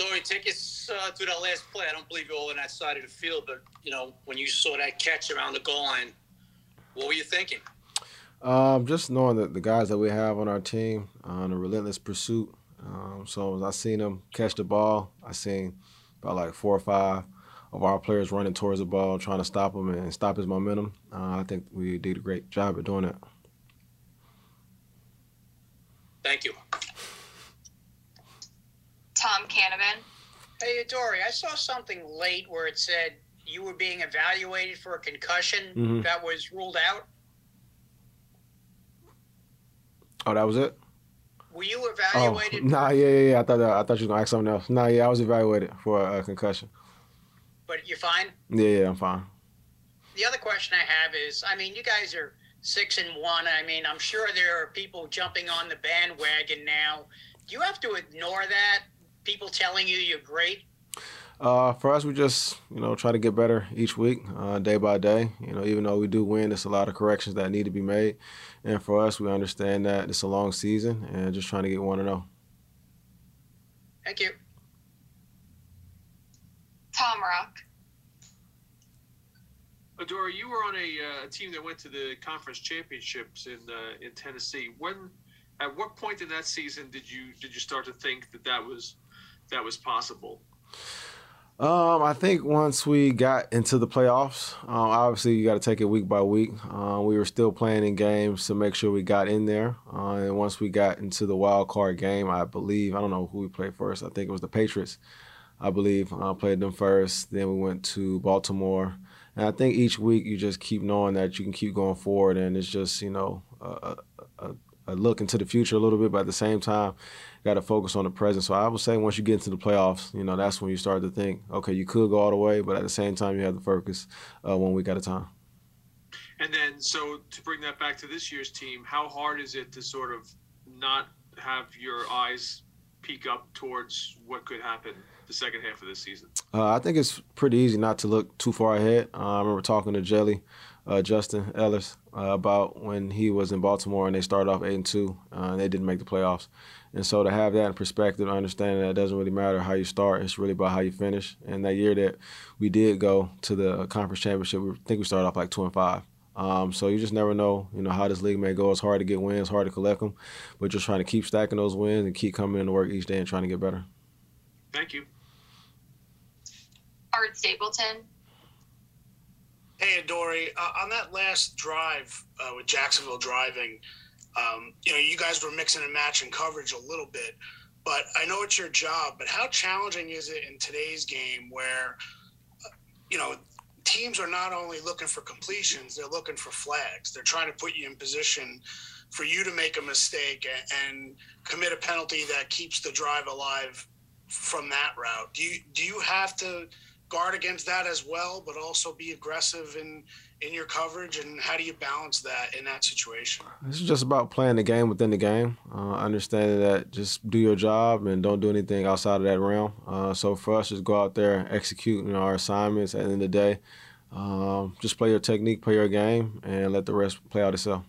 Dory, take us uh, to that last play. I don't believe you're all on that side of the field, but you know when you saw that catch around the goal line, what were you thinking? Um, just knowing that the guys that we have on our team on a relentless pursuit. Um, so as I seen them catch the ball, I seen about like four or five of our players running towards the ball, trying to stop him and stop his momentum. Uh, I think we did a great job at doing that. Thank you. Tom Canavan. Hey, Dory, I saw something late where it said you were being evaluated for a concussion Mhm. that was ruled out. Oh, that was it. Were you Oh, evaluated? nah, yeah, yeah, yeah. I thought that, I thought you were gonna ask something else. Nah, yeah, I was evaluated for a concussion. But you're fine. Yeah, yeah, I'm fine. The other question I have is, I mean, you guys are six and one. I mean, I'm sure there are people jumping on the bandwagon now. Do you have to ignore that? People telling you you're great. Uh, for us, we just you know try to get better each week, uh, day by day. You know, even though we do win, there's a lot of corrections that need to be made, and for us, we understand that it's a long season and just trying to get one and zero. Thank you. Tom Rock. Adoree', you were on a uh, team that went to the conference championships in uh, in Tennessee. When, at what point in that season did you did you start to think that that was that was possible? Um, I think once we got into the playoffs, um, obviously you got to take it week by week. Uh, we were still playing in games to make sure we got in there, uh, and once we got into the wild card game, I believe I don't know who we played first. I think it was the Patriots. I believe uh, played them first. Then we went to Baltimore, and I think each week you just keep knowing that you can keep going forward, and it's just you know a, a look into the future a little bit, but at the same time, got to focus on the present. So I would say once you get into the playoffs, you know that's when you start to think, okay, you could go all the way, but at the same time you have to focus uh, one week at a time. And then, so to bring that back to this year's team, how hard is it to sort of not have your eyes peek up towards what could happen the second half of this season? Uh, I think it's pretty easy not to look too far ahead. Uh, I remember talking to Jelly, uh, Justin Ellis, uh, about when he was in Baltimore and they started off eight and two, uh, and they didn't make the playoffs. And so to have that in perspective, understanding that it doesn't really matter how you start, it's really about how you finish. And that year that we did go to the conference championship, we I think we started off like two and five. Um, so you just never know, you know, how this league may go. It's hard to get wins, hard to collect them, but just trying to keep stacking those wins and keep coming into work each day and trying to get better. Thank you. Art Stapleton. Hey, Dory, uh, on that last drive uh, with Jacksonville driving, um, you know, you guys were mixing and matching coverage a little bit, but I know it's your job. But how challenging is it in today's game where, uh, you know, teams are not only looking for completions, they're looking for flags. They're trying to put you in position for you to make a mistake and, and commit a penalty that keeps the drive alive from that route. Do you do you have to guard against that as well, but also be aggressive in in your coverage? And how do you balance that in that situation? This is just about playing the game within the game, uh, understanding that just do your job and don't do anything outside of that realm. Uh, so for us, just go out there and execute you know, our assignments. At the end of the day, um, just play your technique, play your game, and let the rest play out itself.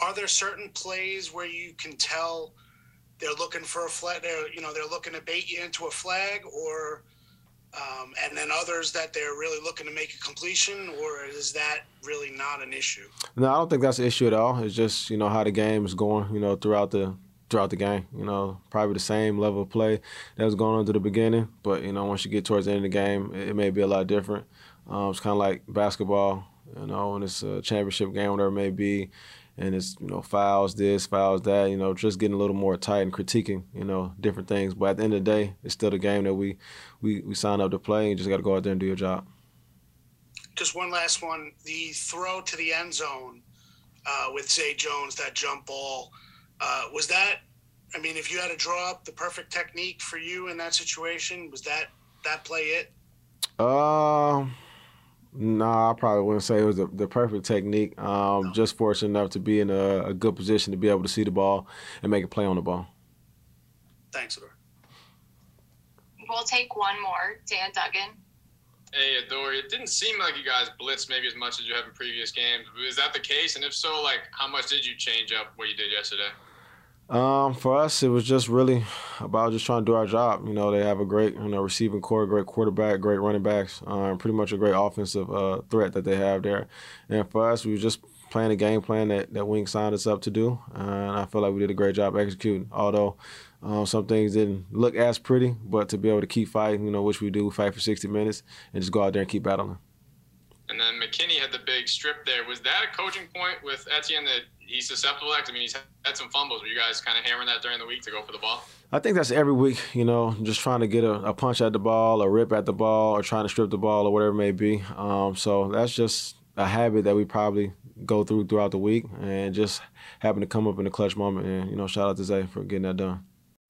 Are there certain plays where you can tell they're looking for a flag? They're you know they're looking to bait you into a flag, or um, and then others that they're really looking to make a completion, or is that really not an issue? No, I don't think that's an issue at all. It's just you know how the game is going, you know, throughout the throughout the game. You know, probably the same level of play that was going on to the beginning, but you know, once you get towards the end of the game, it, it may be a lot different. Um, it's kind of like basketball, you know, when it's a championship game, whatever it may be, and it's you know fouls this, fouls that, you know, just getting a little more tight and critiquing, you know, different things. But at the end of the day, it's still the game that we we we sign up to play. And you just got to go out there and do your job. Just one last one: the throw to the end zone uh, with Zay Jones, that jump ball. Uh, was that? I mean, if you had to draw up the perfect technique for you in that situation, was that that play it? Um. Nah, I probably wouldn't say it was the, the perfect technique. Um, no. Just fortunate enough to be in a, a, good position to be able to see the ball and make a play on the ball. Thanks, sir. We'll take one more. Dan Duggan. Hey, Adoree', it didn't seem like you guys blitzed maybe as much as you have in previous games. Is that the case? And if so, like, how much did you change up what you did yesterday? Um, for us, it was just really about just trying to do our job. You know, they have a great, you know, receiving corps, great quarterback, great running backs, um, pretty much a great offensive uh, threat that they have there. And for us, we were just playing a game plan that, that Wink signed us up to do. And I feel like we did a great job executing. Although um, some things didn't look as pretty, but to be able to keep fighting, you know, which we do, fight for 60 minutes and just go out there and keep battling. McKinney had the big strip there. Was that a coaching point with Etienne that he's susceptible to? I mean, he's had some fumbles. Were you guys kind of hammering that during the week to go for the ball? I think that's every week, you know, just trying to get a, a punch at the ball, a rip at the ball, or trying to strip the ball, or whatever it may be. Um, so that's just a habit that we probably go through throughout the week, and just happen to come up in the clutch moment. And you know, shout out to Zay for getting that done.